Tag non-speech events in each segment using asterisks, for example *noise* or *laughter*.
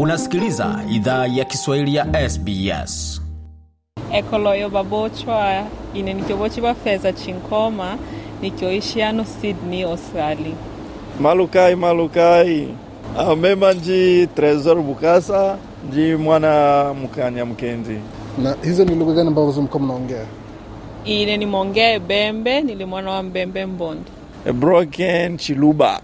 Unasikiliza idhaa ya Kiswahili ya SBS. ekoloyo babochwa ine nikiobochi bafeza chinkoma nikioishi yano sydney australia malukai malukai amema nji tresor bukasa nji mwana mukanya mkenzi. Na hizo ni lugha gani ambazo mko mnaongea? ine nimongea ebembe nilimwana wa mbembe mbondo broken chiluba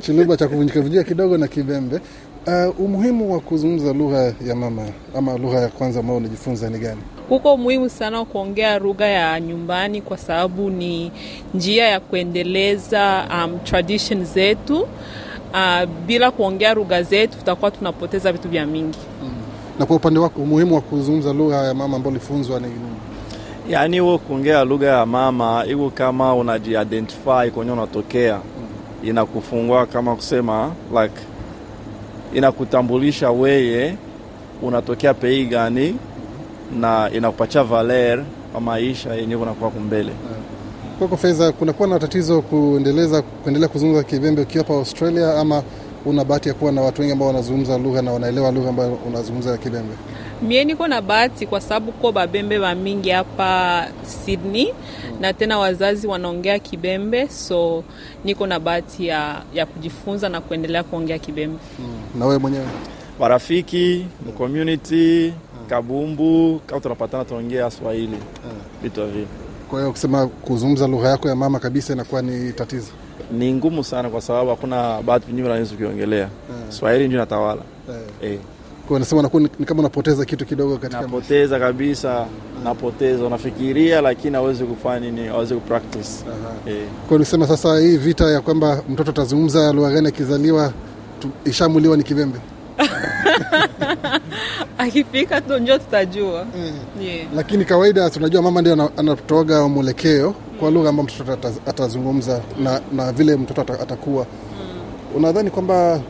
Chiluba cha kuvunjika vunjika kidogo na Kibembe. Uh, umuhimu wa kuzungumza lugha ya mama ama lugha ya kwanza ambayo unajifunza ni gani? huko muhimu sana wa kuongea lugha ya nyumbani kwa sababu ni njia ya kuendeleza um, tradition zetu uh, bila kuongea lugha zetu tutakuwa tunapoteza vitu vya mingi Na kwa upande wako umuhimu wa kuzungumza lugha ya mama ambayo ulifunzwa ni nini? yaani huo kuongea lugha ya mama iko kama unajiidentify kwenye unatokea inakufungua kama kusema like inakutambulisha weye unatokea pei gani na inakupatia valer kwa maisha yenye unakuwa kumbele Kwako Fedha, kunakuwa na tatizo kuendeleza kuendelea kuzungumza Kibembe ukiwa hapa Australia, ama una bahati ya kuwa na watu wengi ambao wanazungumza lugha na wanaelewa lugha ambayo unazungumza Kibembe? Mie niko na bahati kwa sababu ko babembe ba mingi hapa Sydney na tena wazazi wanaongea Kibembe, so niko na bahati ya, ya kujifunza na kuendelea kuongea Kibembe. Na wewe mwenyewe? Marafiki mcommunity kabumbu kama tunapatana tunaongea swahili vitu vile kwa hiyo kusema kuzungumza lugha yako ya mama kabisa inakuwa ni tatizo. ni ngumu sana kwa sababu hakuna bahati nyingi naweza ukiongelea swahili ndio natawala mm. eh. Kwa nasema unakuwa ni kama unapoteza kitu kidogo katika napoteza kabisa napoteza unafikiria lakini hawezi kufanya nini hawezi kupractice eh. Kwa nisema sasa hii vita ya kwamba mtoto atazungumza lugha gani akizaliwa ishamuliwa ni Kibembe. *laughs* Akifika tu njo tutajua yeah. Lakini kawaida tunajua mama ndio ana- anatoaga mwelekeo kwa lugha ambayo mtoto atazungumza na, na vile mtoto atakuwa atakuwa. Unadhani kwamba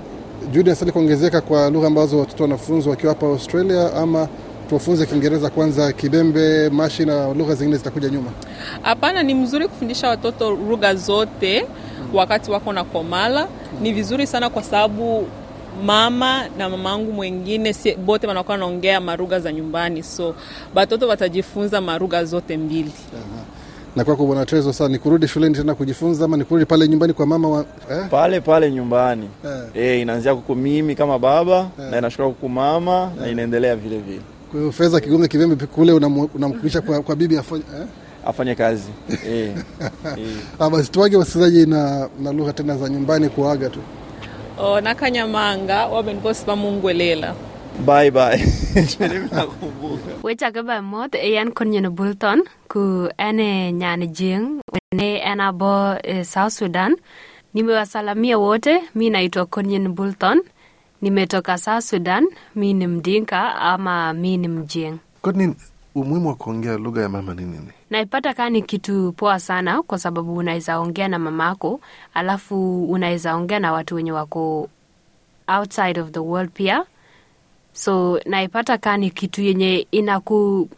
juhudi inastahili kuongezeka kwa lugha ambazo watoto wanafunzwa wakiwa hapa Australia, ama tuwafunze Kiingereza kwanza, Kibembe, Mashi na lugha zingine zitakuja nyuma? Hapana, ni mzuri kufundisha watoto lugha zote wakati wako na komala. Ni vizuri sana kwa sababu mama na mamangu mwengine si, bote wanakuwa wanaongea marugha za nyumbani, so batoto watajifunza marugha zote mbili. Na kwako Bwana Trezo, sasa ni kurudi shuleni tena kujifunza ama ni kurudi pale nyumbani kwa mama wa, eh? pale pale nyumbani Eh. eh, inaanzia kuku mimi kama baba na inashuka kuku mama na inaendelea vile vile Kwa hiyo fedha Kigome Kivembe kule unamkulisha kwa, kwa bibi afanye eh? afanye kazi *laughs* eh. eh. *laughs* Basi tuwage wasikilizaji na, na lugha tena za nyumbani kuaga tu. Oh, nakanyamanga wabenikosi mungwelela bye bye *laughs* nakumbuka Wechake ba mot eyan konyen Bulton ku ene nyan jing ne ena bo e, South Sudan. Nimewasalamia wote, mi naitwa Konyen Bulton. Nimetoka South Sudan, mi ni Mdinka ama mi ni Mjing. Kwani umuhimu wa kuongea lugha ya mama ni nini? Naipata kaa ni kitu poa sana, kwa sababu unaweza ongea na mamako, alafu unaweza ongea na watu wenye wako outside of the world pia. So naipata kaa ni kitu yenye inaku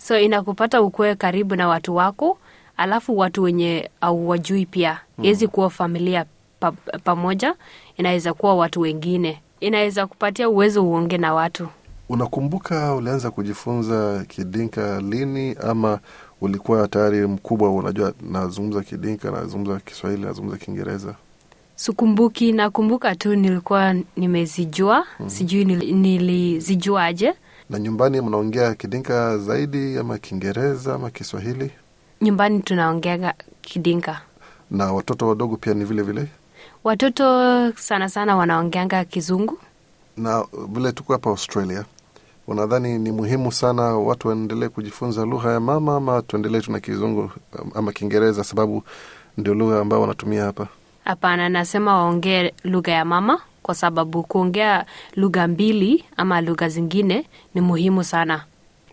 so inakupata ukuwe karibu na watu wako, alafu watu wenye auwajui pia iwezi kuwa familia pa, pamoja, inaweza kuwa watu wengine, inaweza kupatia uwezo uonge na watu. Unakumbuka ulianza kujifunza Kidinka lini, ama ulikuwa tayari mkubwa, unajua nazungumza Kidinka, nazungumza Kiswahili, nazungumza Kiingereza? Sikumbuki, nakumbuka tu nilikuwa nimezijua, sijui nilizijuaje. Na nyumbani mnaongea Kidinka zaidi ama Kiingereza ama Kiswahili? Nyumbani tunaongea Kidinka, Na watoto wadogo pia ni vile vile? watoto sana sana wanaongeanga Kizungu. Na vile tuko hapa Australia, unadhani ni muhimu sana watu waendelee kujifunza lugha ya mama ama tuendelee tuna Kizungu ama Kiingereza sababu ndio lugha ambayo wanatumia hapa? Hapana, nasema waongee lugha ya mama, kwa sababu kuongea lugha mbili ama lugha zingine ni muhimu sana.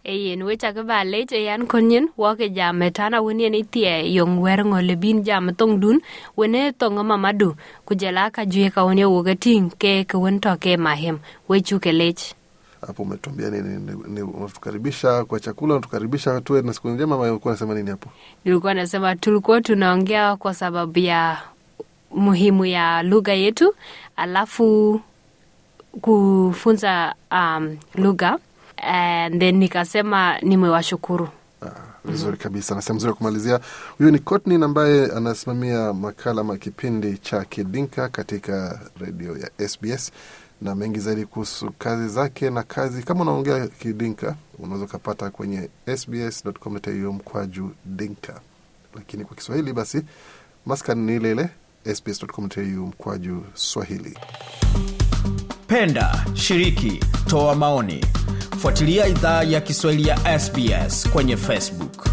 eyen wechake ba lech eyan konyen woke jame tana wenien itie yong wer ngole bin jam tong dun wene tongo mamadu kujela ka jue ka wone woke ting ke ke wen to ke mahem wechuke lech hapo umetuambia nini? Ni- ni- Unatukaribisha kwa chakula, unatukaribisha tuwe na siku njema, ama ulikuwa unasema nini hapo? nilikuwa nasema tulikuwa tunaongea kwa sababu ya muhimu ya lugha yetu alafu kufunza um, lugha and then nikasema nimewashukuru. Vizuri kabisa. Nasehemu mzuri ya kumalizia huyu ni Courtney ambaye anasimamia makala ama kipindi cha kidinka katika redio ya sbs na mengi zaidi kuhusu kazi zake na kazi. Kama unaongea kidinka unaweza ukapata kwenye sbs.com.au mkwaju dinka. Lakini kwa kiswahili basi maskani ni ile sbs.com.au mkwaju swahili Penda, shiriki, toa maoni. Fuatilia idhaa ya Kiswahili ya SBS kwenye Facebook.